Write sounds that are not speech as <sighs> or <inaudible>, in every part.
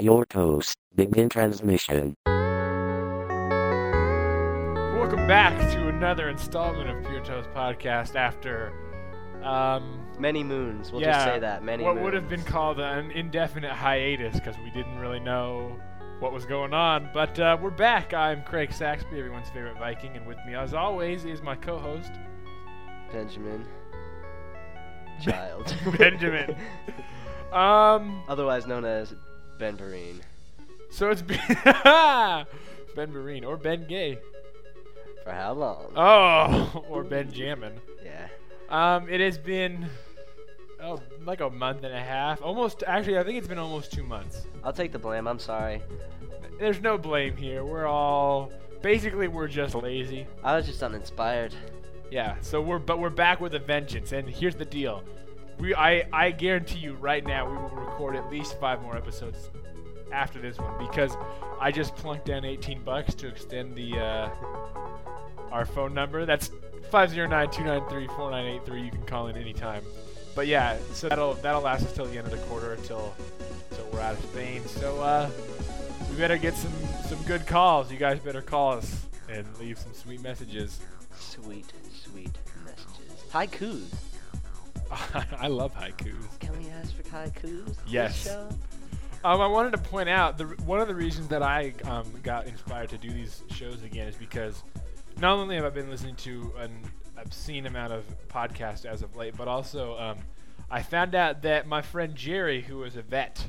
your toast. Begin transmission. Welcome back to another installment of Pure Toast Podcast after um, Many moons. We'll yeah, just say that. Many what moons. would have been called an indefinite hiatus because we didn't really know what was going on. But uh, we're back. I'm Craig Saxby, everyone's favorite Viking, and with me, as always, is my co-host Benjamin. Child. <laughs> Benjamin. <laughs> Um, Otherwise known as Ben Vereen. so it's <laughs> Ben Vereen or Ben Gay. For how long? Oh, <laughs> or Ben Jammin. yeah. Um, it has been oh like a month and a half, almost. Actually, I think it's been almost two months. I'll take the blame. I'm sorry. There's no blame here. We're all basically we're just lazy. I was just uninspired. Yeah. So we're but we're back with a vengeance. And here's the deal. We I I guarantee you right now we will record at least five more episodes after this one because I just plunked down 18 bucks to extend the uh, our phone number. That's 509-293-4983. You can call in anytime. But yeah, so that'll that'll last us till the end of the quarter until until we're out of Spain. So uh, we better get some some good calls. You guys better call us and leave some sweet messages. Sweet, sweet messages. Haikus. <laughs> I love haikus. Can we ask for haikus? Yes. Um, I wanted to point out the one of the reasons that I um, got inspired to do these shows again is because not only have I been listening to an obscene amount of podcasts as of late, but also um, I found out that my friend Jerry, who was a vet,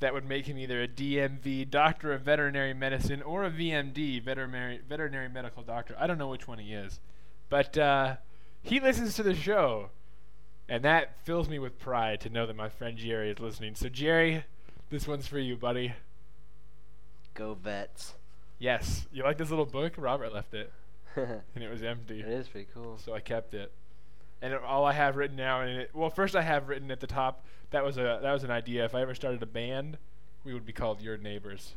that would make him either a DMV, Doctor of Veterinary Medicine, or a VMD, Veterinary Veterinary Medical Doctor. I don't know which one he is, but uh, he listens to the show, and that fills me with pride to know that my friend Jerry is listening. So Jerry. This one's for you, buddy. Go vets. Yes. You like this little book? Robert left it, it <laughs> and it was empty. is pretty cool. So I kept it. And it, all I have written now in it, well, first I have written at the top. That was a that was an idea. If I ever started a band, we would be called Your Neighbors.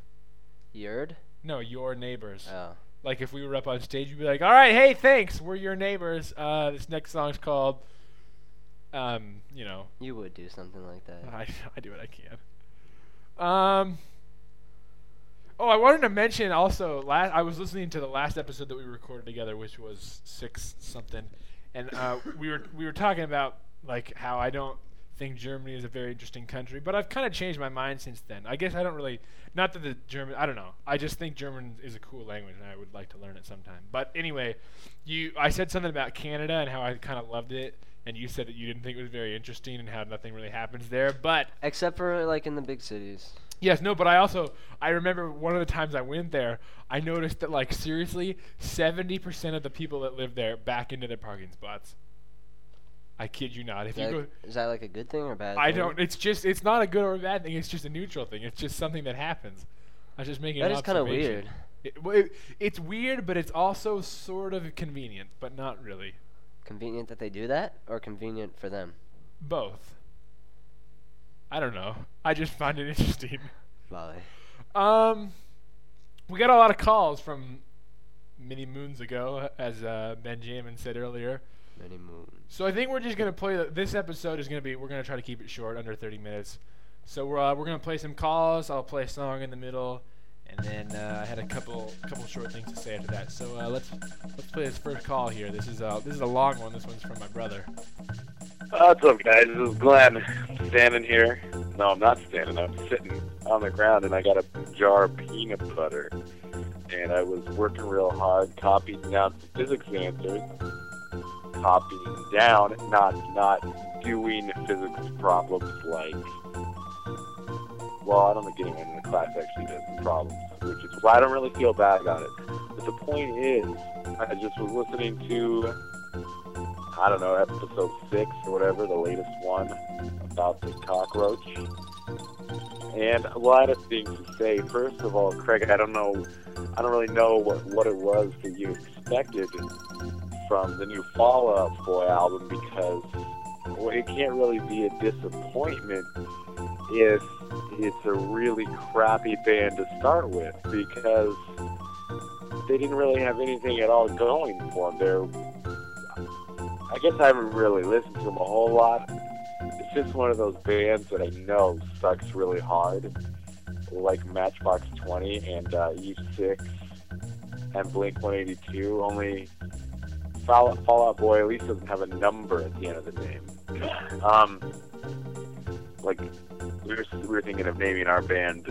Yerd? No, Your Neighbors. Oh. Like if we were up on stage, you'd be like, "All right, hey, thanks. We're your neighbors. Uh, this next song's called, um, you know, You would do something like that. I, <laughs> I do what I can. Um. Oh, I wanted to mention also. Last I was listening to the last episode that we recorded together, which was six something, and uh, we were we were talking about like how I don't think Germany is a very interesting country, but I've kind of changed my mind since then. I guess I don't really. Not that the German. I don't know. I just think German is a cool language, and I would like to learn it sometime. But anyway, you. I said something about Canada and how I kind of loved it. And you said that you didn't think it was very interesting and how nothing really happens there. But Except for like in the big cities. Yes, no, but I also I remember one of the times I went there, I noticed that like seriously, seventy percent of the people that live there back into their parking spots. I kid you not. If Is you that, go, is that like a good thing or bad I thing? don't. It's just it's not a good or a bad thing. It's just a neutral thing. It's just something that happens. I was just making. That is kind of weird. It, well, it, it's weird, but it's also sort of convenient, but not really. Convenient that they do that, or convenient for them? Both. I don't know. I just find it <laughs> interesting. Molly. Um, we got a lot of calls from many moons ago, as uh, Benjamin said earlier. Many moons. So I think we're just gonna play. The, this episode is gonna be. We're gonna try to keep it short, under 30 minutes. So we're uh, we're gonna play some calls. I'll play a song in the middle, and then uh, I had a couple couple short things to say after that. So uh, let's let's play this first call here. This is a this is a long one. This one's from my brother. What's up, guys? This is Glenn standing here. No, I'm not standing. I'm sitting on the ground, and I got a jar of peanut butter. And I was working real hard, copying down physics answers, copying down, not not doing physics problems like. Well, I don't think anyone the class actually does the problems, which is why I don't really feel bad about it. But the point is, I just was listening to I don't know, episode six or whatever, the latest one about the cockroach. And a lot of things to say. First of all, Craig, I don't know, I don't really know what, what it was that you expected from the new Fall Out Boy album because well, it can't really be a disappointment if it's a really crappy band to start with because they didn't really have anything at all going for them. They're I guess I haven't really listened to them a whole lot. It's just one of those bands that I know sucks really hard. like Matchbox 20 and uh, Eve 6 and Blink 182. Only Fall, Boy at least doesn't have a number at the end of the name. Um, like we were we were thinking of naming our band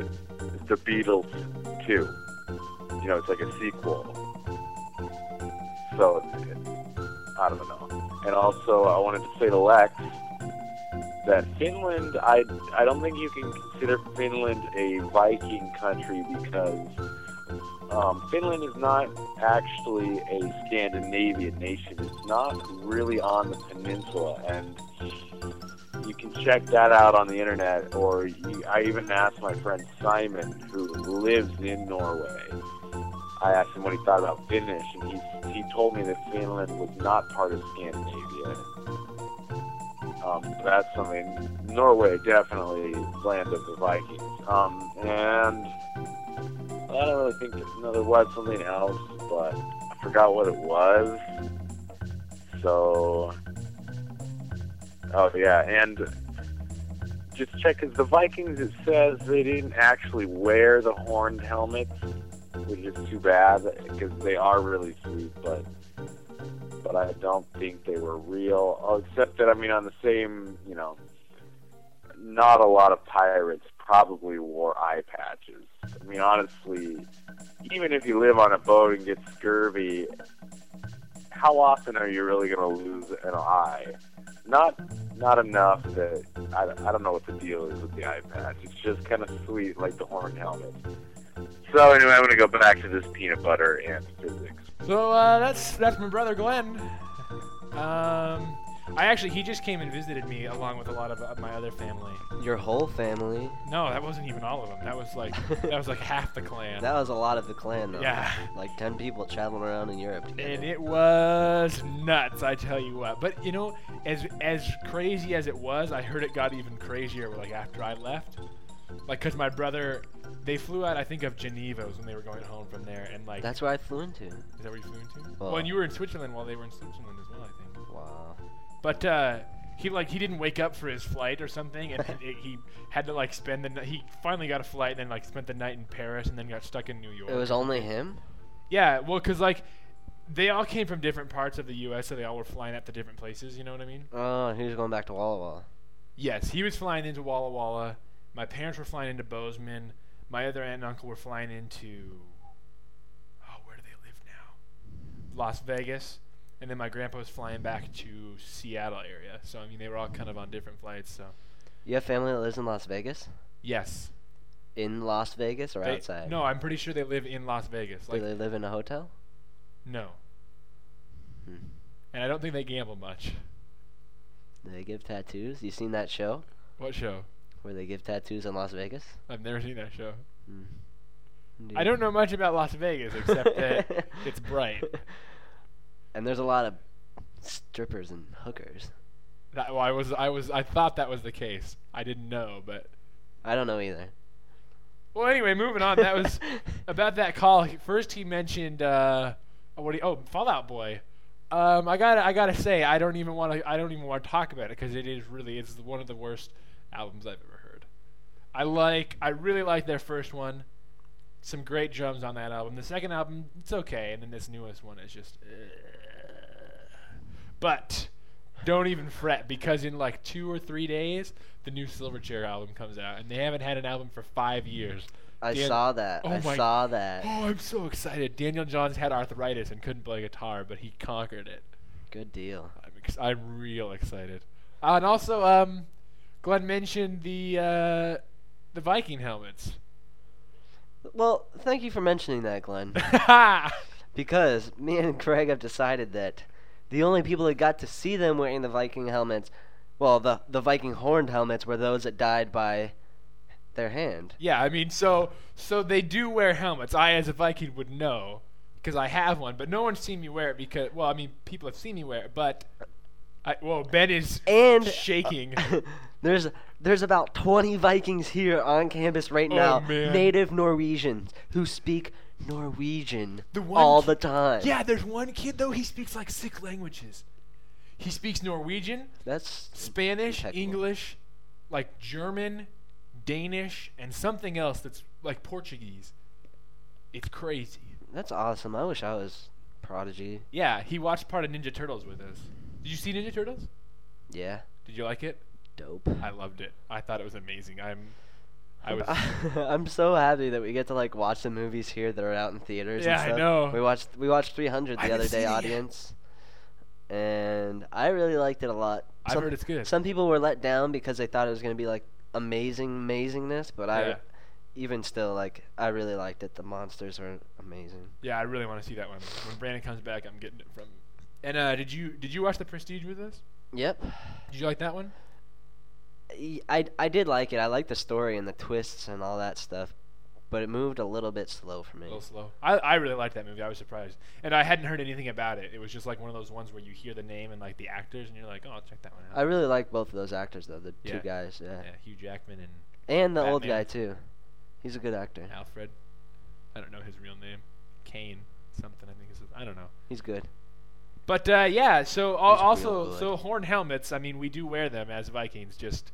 the Beatles 2. You know, it's like a sequel. So I don't know. And also, I wanted to say to Lex that Finland, I, I don't think you can consider Finland a Viking country because um, Finland is not actually a Scandinavian nation. It's not really on the peninsula, and you can check that out on the internet. Or you, I even asked my friend Simon, who lives in Norway. I asked him what he thought about Finnish, and he he told me that Finland was not part of Scandinavia. Um, that's something. Norway definitely land of the Vikings. Um, and I don't really think no, there was something else, but I forgot what it was. So, oh yeah, and just check because the Vikings. It says they didn't actually wear the horned helmets, which is too bad because they are really sweet, but but I don't think they were real. Oh, except that I mean, on the same, you know, not a lot of pirates probably wore eye patches. I mean, honestly, even if you live on a boat and get scurvy, how often are you really going to lose an eye? Not, not enough that I, I don't know what the deal is with the eye patch. It's just kind of sweet, like the horn helmet. So anyway, I'm to go back to this peanut butter and physics. So uh, that's that's my brother Glenn. Um, I actually he just came and visited me along with a lot of uh, my other family. Your whole family. No, that wasn't even all of them. That was like that was like <laughs> half the clan. That was a lot of the clan, though. Yeah. Like 10 people traveling around in Europe together. and it was nuts, I tell you what. But you know, as as crazy as it was, I heard it got even crazier. Like after I left, like because my brother, they flew out. I think of Geneva was when they were going home from there, and like That's where I flew into. is that where you flew into? Well- well, and you were in Switzerland while they were in Switzerland as well, I think. But uh, he like he didn't wake up for his flight or something, and he, he had to like spend the. He finally got a flight, and then like spent the night in Paris, and then got stuck in New York. It was only him? Yeah, well, cause like they all came from different parts of the U.S., so they all were flying out to different places. You know what I mean? Oh, he was going back to Walla Walla. Yes, he was flying into Walla Walla. My parents were flying into Bozeman. My other aunt and uncle were flying into. Oh, where do they live now? Las Vegas. And then my grandpa was flying back to Seattle area. So I mean, they were all kind of on different flights. So You have family that lives in Las Vegas? yes, In Las Vegas or They- outside? No, I'm pretty sure they live in Las Vegas. Do they live in a hotel? no, Hmm. and I don't think they gamble much. Do they give tattoos? You seen that show What show? where they give tattoos in Las Vegas? I've never seen that show. Hmm. I don't know much about Las Vegas except that <laughs> it's bright. And there's a lot of strippers and hookers. That well, I was I was I thought that was the case. I didn't know, but I don't know either. well. Anyway, moving on. That was <laughs> about that call. First, he mentioned uh, what? He, oh, Fall Out Boy. Um, I gotta I gotta say I don't even want to I don't even want to talk about it because it is really it's one of the worst albums I've ever heard. I like I really like their first one. Some great drums on that album. The second album it's okay, and then this newest one is just. But don't even fret because in like two or three days the new Silverchair album comes out, and they haven't had an album for five years. I Dan- saw that. Oh I my- saw that. Oh, I'm so excited! Daniel Johns had arthritis and couldn't play guitar, but he conquered it. Good deal. I'm ex- I'm real excited. Uh, and also, um, Glenn mentioned the uh, the Viking helmets. Well, thank you for mentioning that, Glenn. <laughs> because me and Craig have decided that the only people that got to see them wearing the Viking helmets, well, the the Viking horned helmets, were those that died by their hand. yeah, I mean, so so they do wear helmets. I, as a Viking, would know because I have one, but no one's seen me wear it because, well, I mean, people have seen me wear it, but I, well, Ben is And uh, shaking. <laughs> there's there's about 20 Vikings here on campus right Oh, now, man. native Norwegians who speak Norwegian The all the time. Yeah, there's one kid though. He speaks like six languages. He speaks Norwegian, That's Spanish, Impeccable. English, like German, Danish, and something else that's like Portuguese. It's crazy. That's awesome. I wish I was Prodigy. Yeah, he watched part of Ninja Turtles with us. Did you see Ninja Turtles? Yeah. Did you like it? Dope. I loved it. I thought it was amazing. I'm I was <laughs> I'm so happy that we get to like watch the movies here that are out in theaters. Yeah, and I know. We watched we watched 300 the haven't other day, audience, and I really liked it a lot. I've Some, heard it's good. some people were let down because they thought it was gonna be like amazing amazingness, but I even still like I really liked it. The monsters are amazing. Yeah, I really want to see that one. When Brandon comes back, I'm getting it from. And uh, did you did you watch The Prestige with us? Yep. Did you like that one? I, I did like it. I liked the story and the twists and all that stuff, but it moved a little bit slow for me. A little slow. I, I really liked that movie. I was surprised, and I hadn't heard anything about it. It was just like one of those ones where you hear the name and like the actors, and you're like, oh, I'll check that one out. I really like both of those actors though, the Yeah. two guys. Yeah. yeah, Hugh Jackman and And the old guy too. He's a good actor. Alfred. I don't know his real name. Caine something. I think is. I don't know. He's good. But uh, yeah, so al- also so horn helmets. I mean, we do wear them as Vikings. Just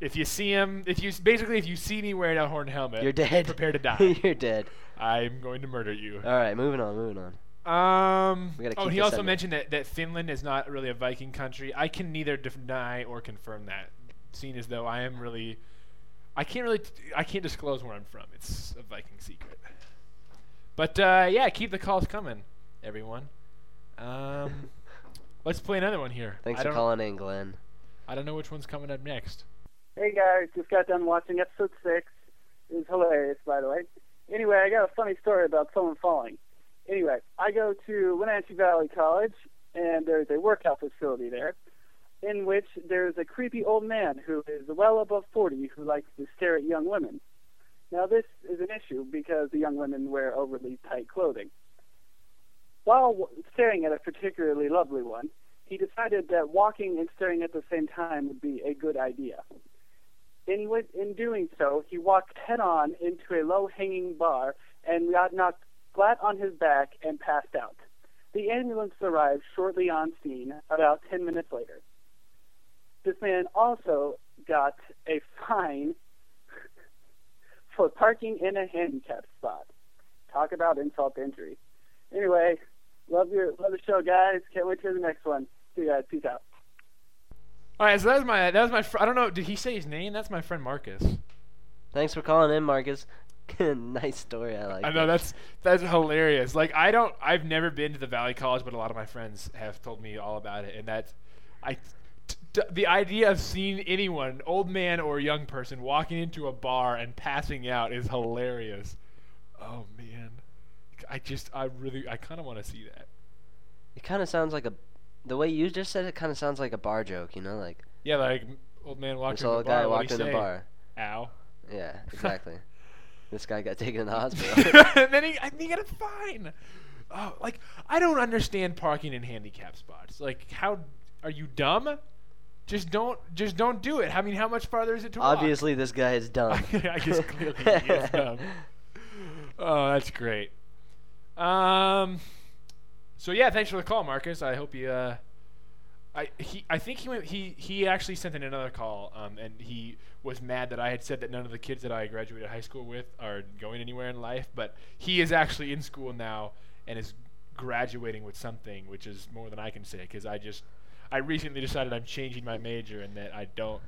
if you see them, if you basically if you see me wearing a horn helmet, You're dead. Prepare to <laughs> die. You're dead. I'm going to murder you. All right, moving on, moving on. Um. Oh, he also segment. mentioned that, that Finland is not really a Viking country. I can neither deny or confirm that, seeing as though I am really, I can't really, t- I can't disclose where I'm from. It's a Viking secret. But uh, yeah, keep the calls coming, everyone. Um, <laughs> let's play another one here. Thanks I for don't, calling in, Glenn. I don't know which one's coming up next. Hey guys, just got done watching episode six. It was hilarious, by the way. Anyway, I got a funny story about someone falling. Anyway, I go to Wenatchee Valley College, and there's a workout facility there, in which there's a creepy old man who is well above 40 who likes to stare at young women. Now, this is an issue because the young women wear overly tight clothing. While staring at a particularly lovely one, he decided that walking and staring at the same time would be a good idea. In, in doing so, he walked head on into a low hanging bar and got knocked flat on his back and passed out. The ambulance arrived shortly on scene, about 10 minutes later. This man also got a fine <laughs> for parking in a handicapped spot. Talk about insult to injury. Anyway, love your love the show, guys. Can't wait to hear the next one. See you guys. Peace out. All right, so that was my that was my fr- I don't know. Did he say his name? That's my friend Marcus. Thanks for calling in, Marcus. <laughs> nice story. I like. I know it. that's that's hilarious. Like I don't, I've never been to the Valley College, but a lot of my friends have told me all about it, and that's, I, t- t- the idea of seeing anyone, old man or young person, walking into a bar and passing out is hilarious. Oh man, I just, I really, I kind of want to see that. It kind of sounds like a. The way you just said it kind of sounds like a bar joke. You know, like Yeah, like old man walked this in the old bar. guy walked in say? bar. Ow. Yeah, exactly. <laughs> this guy got taken to the hospital. and <laughs> then he, I think he got a fine. Oh, like I don't understand parking in handicap spots. Like, how are you dumb? Just don't, just don't do it. I mean, how much farther is it to walk? Obviously, this guy is dumb. <laughs> I guess clearly he is dumb. Oh, that's great. Um, so yeah, thanks for the call, Marcus. I hope you. Uh, I he I think he went he he actually sent in another call. Um, and he was mad that I had said that none of the kids that I graduated high school with are going anywhere in life. But he is actually in school now and is graduating with something, which is more than I can say because I just I recently decided I'm changing my major and that I don't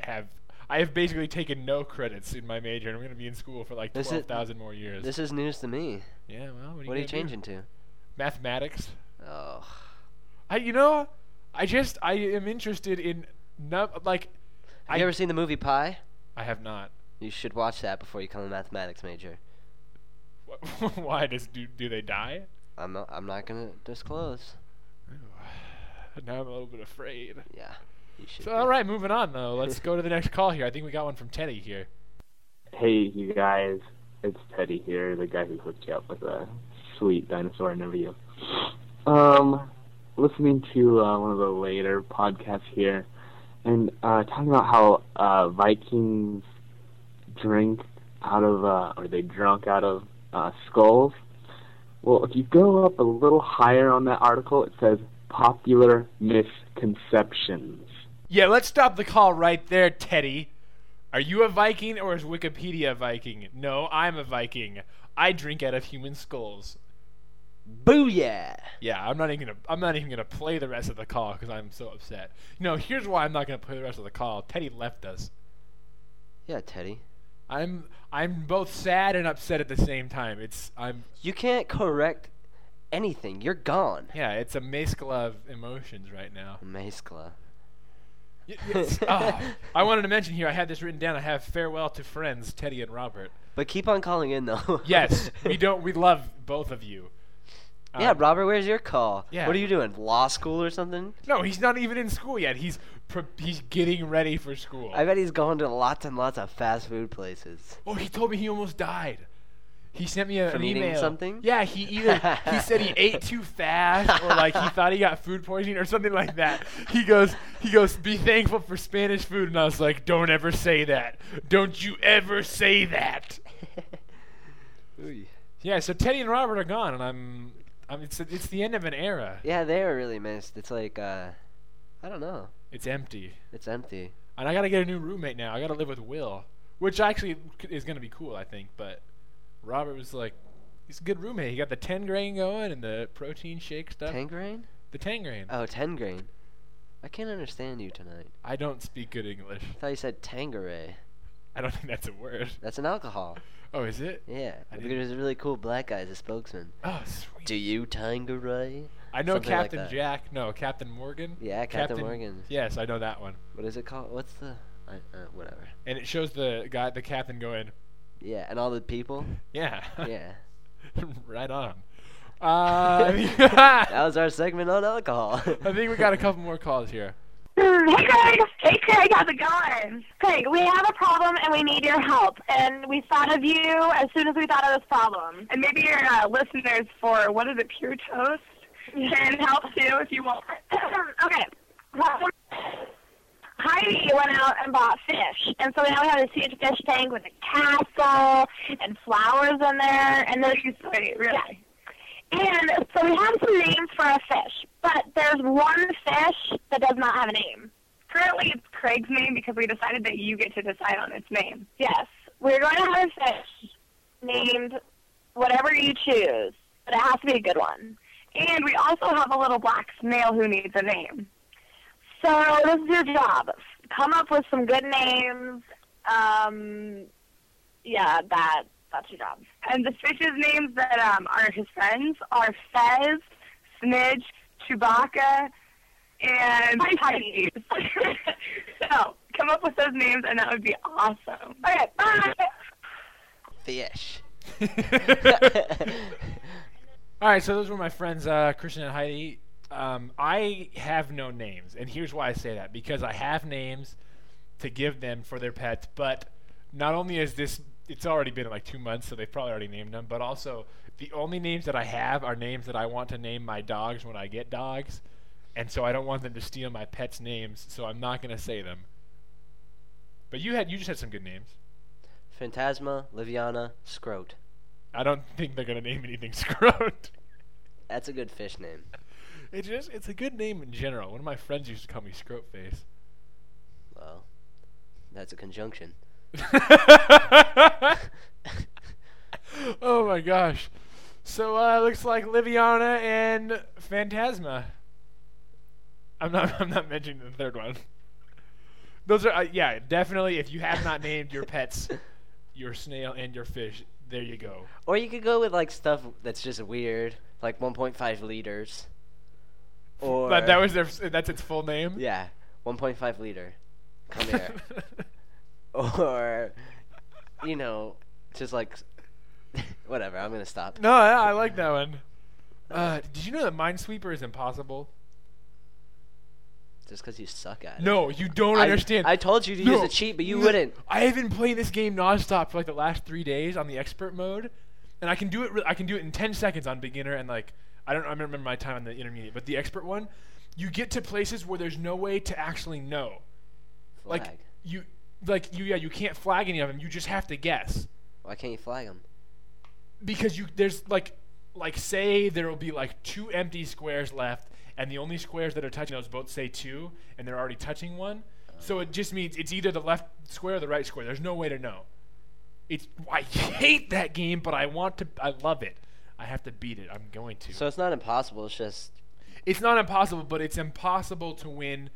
have. I have basically taken no credits in my major, and I'm going to be in school for like This twelve thousand more years. This is news to me. yeah, well, what are you, What are you do? changing to? Mathematics. Oh, I, you know, I just I am interested in no, like. have I you ever seen the movie Pi? I have not. You should watch that before you become a mathematics major. <laughs> Why does do do they die? I'm not. I'm not gonna disclose. <sighs> Now I'm a little bit afraid. Yeah. So all right, moving on though. Let's go to the next call here. I think we got one from Teddy here. Hey, you guys. It's Teddy here, the guy who hooked you up with a sweet dinosaur interview. Um, listening to uh, one of the later podcasts here, and uh, talking about how uh, Vikings drink out of, uh, or they drunk out of uh, skulls. Well, if you go up a little higher on that article, it says popular misconceptions. Yeah, let's stop the call right there, Teddy. Are you a Viking or is Wikipedia a Viking? No, I'm a Viking. I drink out of human skulls. Booyah! Yeah, I'm not even gonna. I'm not even gonna play the rest of the call because I'm so upset. No, here's why I'm not gonna play the rest of the call. Teddy left us. Yeah, Teddy. I'm I'm both sad and upset at the same time. It's I'm You can't correct anything. You're gone. yeah, it's a mescla of emotions right now. Mezcla. Yes. <laughs> Ah, I wanted to mention here. I had this written down. I have farewell to friends Teddy and Robert. But keep on calling in though. <laughs> Yes, we don't. We love both of you. Yeah, Um, Robert, where's your call? yeah. What are you doing? Law school or something? No, he's not even in school yet. He's pre- he's getting ready for school. I bet he's going to lots and lots of fast food places. Oh, he told me he almost died. He sent me a, From an email. something? Yeah, he either he said he <laughs> ate too fast or like he thought he got food poisoning or something like that. He goes he goes be thankful for Spanish food and I was like don't ever say that. Don't you ever say that. <laughs> Yeah, so Teddy and Robert are gone and I'm I mean, it's it's the end of an era. Yeah, they were really missed. It's like, uh, I don't know. It's empty. It's empty. And I got to get a new roommate now. I got to live with Will, which actually is going to be cool, I think. But Robert was like, he's a good roommate. He got the 10 grain going and the protein shake stuff. 10 grain? The 10 grain. Oh, ten grain. I can't understand you tonight. I don't speak good English. I thought you said Tanqueray. I don't think that's a word. That's an alcohol. Oh, is it? Yeah. I figured there's a really cool black guy as a spokesman. Oh, sweet. Do you Tanqueray? I know something Captain that. Jack. No, Captain Morgan. Yeah, Captain, Morgan. Yes, I know that one. What is it called? What's the? I, uh, whatever. And it shows the guy, the captain, going, Yeah, and all the people. yeah. Yeah. <laughs> right on. <laughs> Uh, <laughs> that was our segment on alcohol. I think we got a couple more calls here. Hey Craig! Hey Craig, how's it going? Craig, we have a problem and we need your help. And we thought of you as soon as we thought of this problem. And maybe your uh, listeners for, what is it, Pure Toast? Can help too if you want. <coughs> okay. Heidi went out and bought fish. And so now we have this huge fish tank with a castle and flowers in there. And then she's pretty, really. And so we have some names for a fish, but there's one fish that does not have a name. Currently, it's Craig's name because we decided that you get to decide on its name. Yes, we're going to have a fish named whatever you choose, but it has to be a good one. And we also have a little black snail who needs a name. So this is your job. Come up with some good names. Um, yeah, that that's your job. And the fish's names that um, are his friends are Fez, Smidge, Chewbacca, and Heidi. <laughs> so come up with those names, and that would be awesome. Okay, bye. Fish. <laughs> All right, so those were my friends, uh, Christian and Heidi. Um, I have no names, and here's why I say that because I have names to give them for their pets, but not only is this, it's already been like two months, so they've probably already named them, but also the only names that I have are names that I want to name my dogs when I get dogs, and so I don't want them to steal my pets' names, so I'm not going to say them. But you had, you just had some good names. Phantasma, Liviana, Scrote. I don't think they're going to name anything <laughs> Scrote. That's a good fish name. It's just it's a good name in general. One of my friends used to call me Scrote Face. Well, that's a conjunction. <laughs> <laughs> oh my gosh. So uh it looks like Liviana and Phantasma. I'm not <laughs> I'm not mentioning the third one. Those are uh, yeah, definitely if you have not named your pets your snail and your fish, there you go. Or you could go with like stuff that's just weird, like 1.5 liters. Or But that was their that's its full name. yeah, 1.5 liter. Come here. <laughs> or you know, just like <laughs> whatever. I'm gonna stop. No, yeah, I like that one. Uh, did you know that Minesweeper is impossible? Just because you suck at it. No, you don't I- understand. I told you to No, use a cheat, but you no, wouldn't. I have been playing this game nonstop for like the last three days on the expert mode, and I can do it. Re- I can do it in ten seconds on beginner and like I don't. I remember my time on the intermediate, but the expert one, you get to places where there's no way to actually know. Flag. Like you, like you. Yeah, you can't flag any of them. You just have to guess Why can't you flag them? because you there's like like say there will be like two empty squares left and the only squares that are touching those both say two and they're already touching one oh. So it just means it's either the left square or the right square. There's no way to know. It's I hate that game, but I want to. I love it. I have to beat it. I'm going to. So it's not impossible. It's just it's not impossible, but it's impossible to win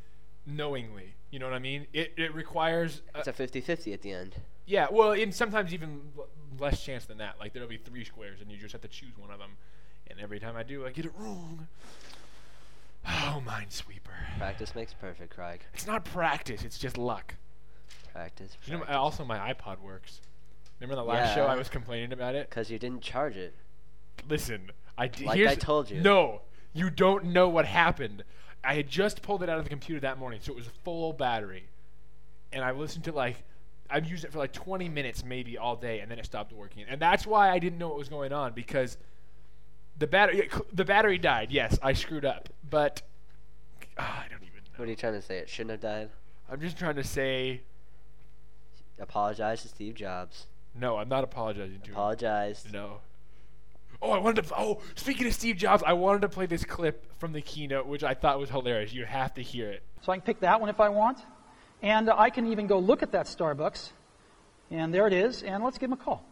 knowingly. You know what I mean? It it requires. a- it's a 50-50 at the end. yeah, well, and sometimes even l- less chance than that. Like there'll be three squares, and you just have to choose one of them. And every time I do, I get it wrong. <sighs> Oh, Minesweeper. Practice makes perfect, Craig. It's not practice. It's just luck. Practice. You know, also my iPod works. Remember the last show I was complaining about it? Cause you didn't charge it. Listen, I d- Like I told you. No, you don't know what happened. I had just pulled it out of the computer that morning, so it was full battery, and I listened to like I've used it for like 20 minutes maybe all day, and then it stopped working, and that's why I didn't know what was going on because the battery the battery died. Yes, I screwed up, but ah, I don't even know. What are you trying to say? It shouldn't have died. I'm just trying to say Apologize to Steve Jobs. no. I'm not apologizing to him. Apologize. No. Oh, I wanted to. Oh, speaking of Steve Jobs, I wanted to play this clip from the keynote, which I thought was hilarious. You have to hear it. So I can pick that one if I want. And I can even go look at that Starbucks. And there it is. And let's give him a call.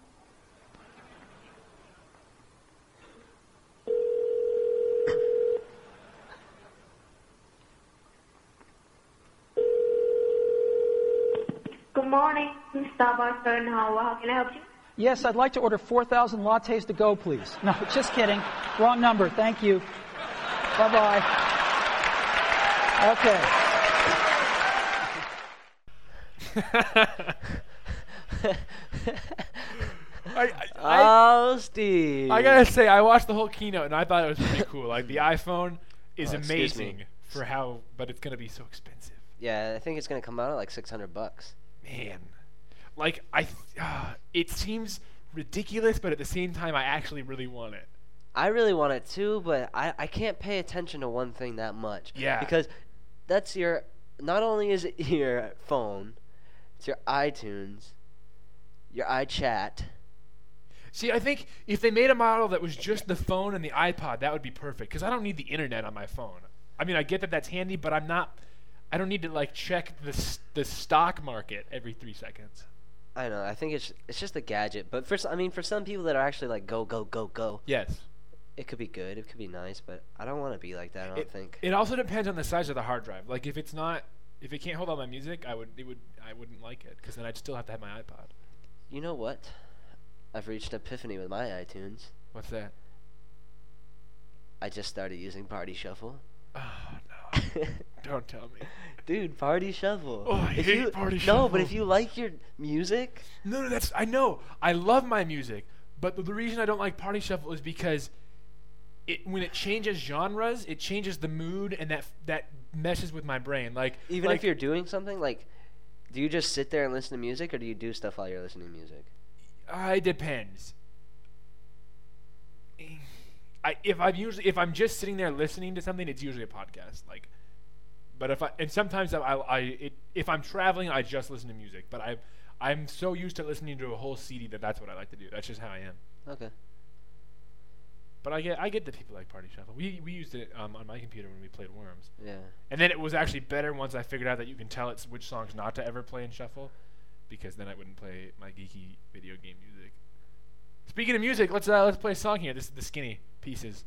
Good morning, Starbucks and how, how can I help you? Yes, I'd like to order 4,000 lattes to go, please. No, just kidding. Wrong number. Thank you. Bye bye. Okay. <laughs> I, I, Oh, Steve. I, I gotta say, I watched the whole keynote and I thought it was pretty cool. Like the iPhone is Oh, amazing for how, but it's gonna be so expensive. Yeah, I think it's gonna come out at like 600 bucks. Man, like I, uh, <sighs> it seems ridiculous, but at the same time, I actually really want it. I really want it too, but I, I can't pay attention to one thing that much. Yeah. Because that's your. Not only is it <laughs> your phone, it's your iTunes, your iChat. See, I think if they made a model that was just the phone and the iPod, that would be perfect. Because I don't need the internet on my phone. I mean, I get that that's handy, but I'm not. I don't need to like check the the stock market every three seconds. I know. I think it's it's just a gadget, but for I mean, for some people that are actually like go go go go, Yes. it could be good. It could be nice, but I don't want to be like that. I don't It, think. it also depends on the size of the hard drive. Like if it's not, if it can't hold all my music, I would it would I wouldn't like it because then I'd still have to have my iPod. you know what? I've reached epiphany with my iTunes. What's that? I just started using Party Shuffle. Oh no! <laughs> don't tell me. Dude, Party Shuffle. Oh, I if hate you, Party No, but if you like your music, No, no, that's I know. I love my music, but the, the reason I don't like Party Shuffle is because it when it changes genres, it changes the mood, and that that messes with my brain. Like even like, if you're doing something, like, do you just sit there and listen to music, or do you do stuff while you're listening to music? Uh, it depends. I if I'm usually if I'm just sitting there listening to something, it's usually a podcast. Like, but if I and sometimes I, I, I it, if I'm traveling, I just listen to music. But I I'm so used to listening to a whole CD that that's what I like to do. That's just how I am. Okay. But I get I get that people like Party Shuffle. We we used it um, on my computer when we played Worms, Yeah. and then it was actually better once I figured out that you can tell it's which songs not to ever play in shuffle, because then I wouldn't play my geeky video game music. Speaking of music, let's uh, let's play a song here. This is the Skinny Pieces.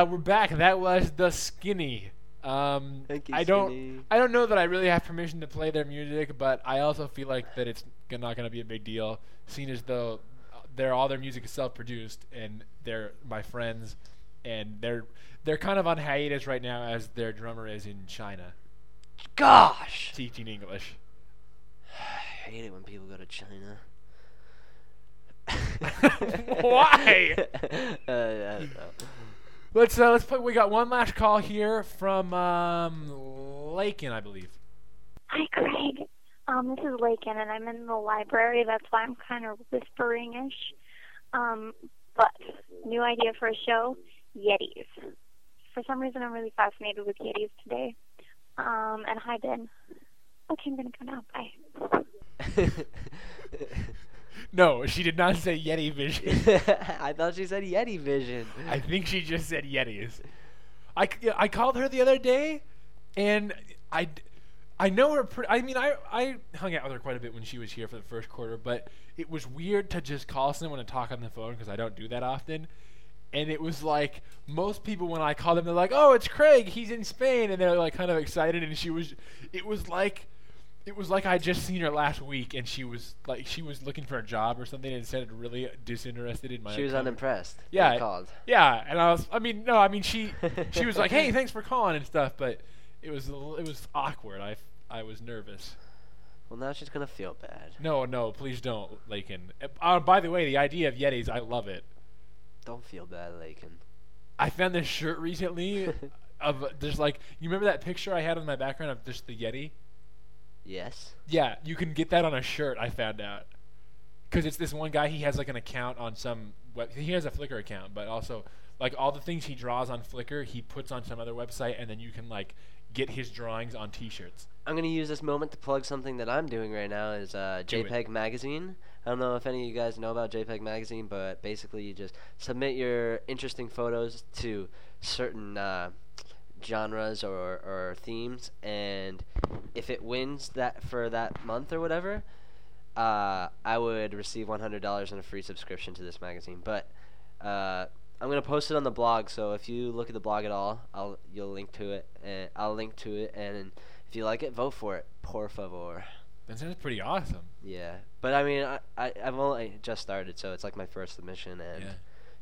Uh, we're back. That was the Skinny. Um, Thank you, I don't. Skinny. I don't know that I really have permission to play their music, but I also feel like that it's not going to be a big deal, seeing as though uh, they're all their music is self-produced and they're my friends, and they're they're kind of on hiatus right now as their drummer is in China Gosh, teaching English. <sighs> I hate it when people go to China. <laughs> Why? <laughs> uh, I don't know. Let's uh, let's play. We got one last call here from um, Lakin, I believe. Hi, Craig. Um, this is Lakin, and I'm in the library. That's why I'm kind of whispering-ish. Um, but new idea for a show: Yetis. For some reason, I'm really fascinated with Yetis today. Um, and hi, Ben. Okay, I'm gonna go now. Bye. <laughs> No, she did not say Yeti Vision. <laughs> I thought she said Yeti Vision. I think she just said Yetis. I, I called her the other day, and I, I know her. Pre- I mean, I I hung out with her quite a bit when she was here for the first quarter, but it was weird to just call someone and talk on the phone because I don't do that often. And it was like most people when I call them, they're like, "Oh, it's Craig. He's in Spain," and they're like kind of excited. And she was, it was like. It was like I just seen her last week, and she was like she was looking for a job or something, and sounded really disinterested in my. She was conver- unimpressed. Yeah, called. yeah, and I was. I mean, no, I mean she. <laughs> she was like, "Hey, thanks for calling and stuff," but it was a little- it was awkward. I I was nervous. Well, now she's gonna feel bad. No, no, please don't, Lakin. Uh, by the way, the idea of Yetis, I love it. Don't feel bad, Lakin. I found this shirt recently <laughs> of there's like you remember that picture I had on my background of just the Yeti. Yes. Yeah, you can get that on a shirt. I found out because it's this one guy. He has like an account on some web. He has a Flickr account, but also like all the things he draws on Flickr, he puts on some other website, and then you can like get his drawings on T-shirts. I'm gonna use this moment to plug something that I'm doing right now. Is uh, JPEG Magazine. I don't know if any of you guys know about JPEG Magazine, but basically you just submit your interesting photos to certain uh, genres or, or themes, and if it wins that for that month or whatever, uh, I would receive $100 and a free subscription to this magazine. But uh, I'm gonna post it on the blog, so if you look at the blog at all, I'll you'll link to it, and I'll link to it, and if you like it, vote for it, por favor. That sounds pretty awesome. Yeah, but I mean, I, I I've only just started, so it's like my first submission, and Yeah.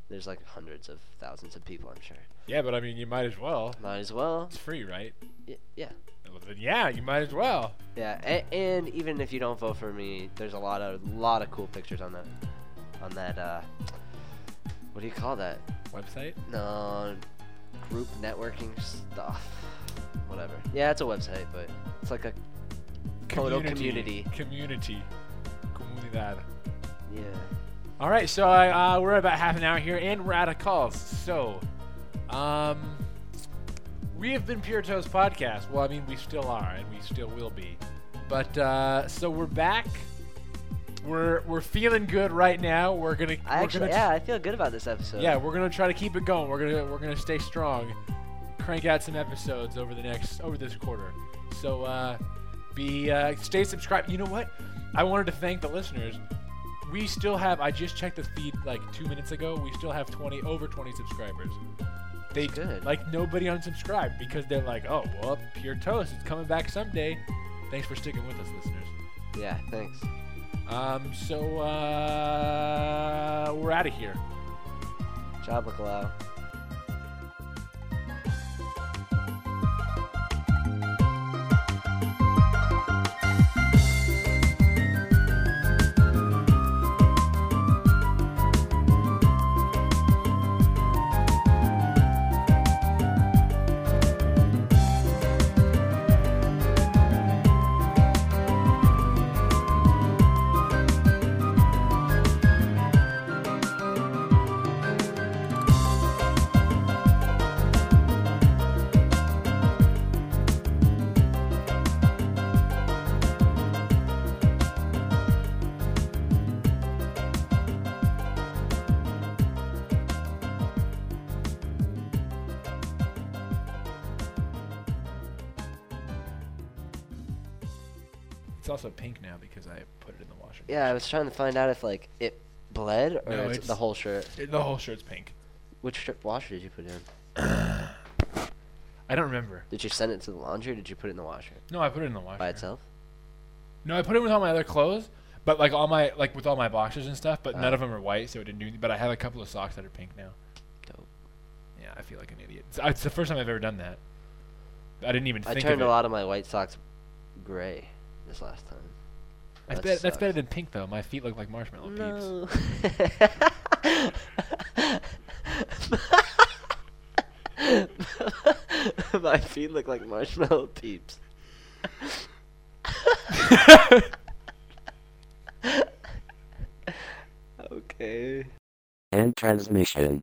There's like hundreds of thousands of people, I'm sure. Yeah, but I mean, you might as well. Might as well. It's free, right? Y- yeah. Well, then yeah, you might as well. Yeah, and, and even if you don't vote for me, there's a lot of lot of cool pictures on that on that uh what do you call that? Website? No, group networking stuff. Whatever. Yeah, it's a website, but it's like a photo community. Community. Comunidad. Yeah. All right, so uh, we're about half an hour here, and we're out of calls. So, um, we have been Pure Toast Podcast. Well, I mean, we still are, and we still will be. But uh, so we're back. We're we're feeling good right now. We're gonna. I we're actually, gonna yeah, I feel good about this episode. yeah, we're gonna try to keep it going. We're gonna we're gonna stay strong. Crank out some episodes over the next over this quarter. So uh, be uh, stay subscribed. You know what? I wanted to thank the listeners. We still have. I just checked the feed like two minutes ago. We still have 20 over 20 subscribers. They good. like nobody unsubscribed because they're like, oh well, pure toast. It's coming back someday. Thanks for sticking with us, listeners. Yeah, thanks. Um, so uh, we're out of here. Job Bacalao. It's also pink now because I put it in the washer. Yeah, I was trying to find out if like it bled or No, it's it's- the whole shirt. It- the whole shirt's pink. Which strip washer did you put in? <sighs> I don't remember. Did you send it to the laundry or did you put it in the washer? No, I put it in the washer. By itself? No, I put it with all my other clothes, but like all my like with all my boxers and stuff. But none Oh. of them are white, so it didn't do. anything. But I have a couple of socks that are pink now. Dope. Yeah, I feel like an idiot. It's, it's the first time I've ever done that. I didn't even I think turned of a lot of my white socks gray this last time. That's, That bet- that's better than pink though. My feet look like marshmallow No. <laughs> my feet look like marshmallow peeps. <laughs> okay. End transmission.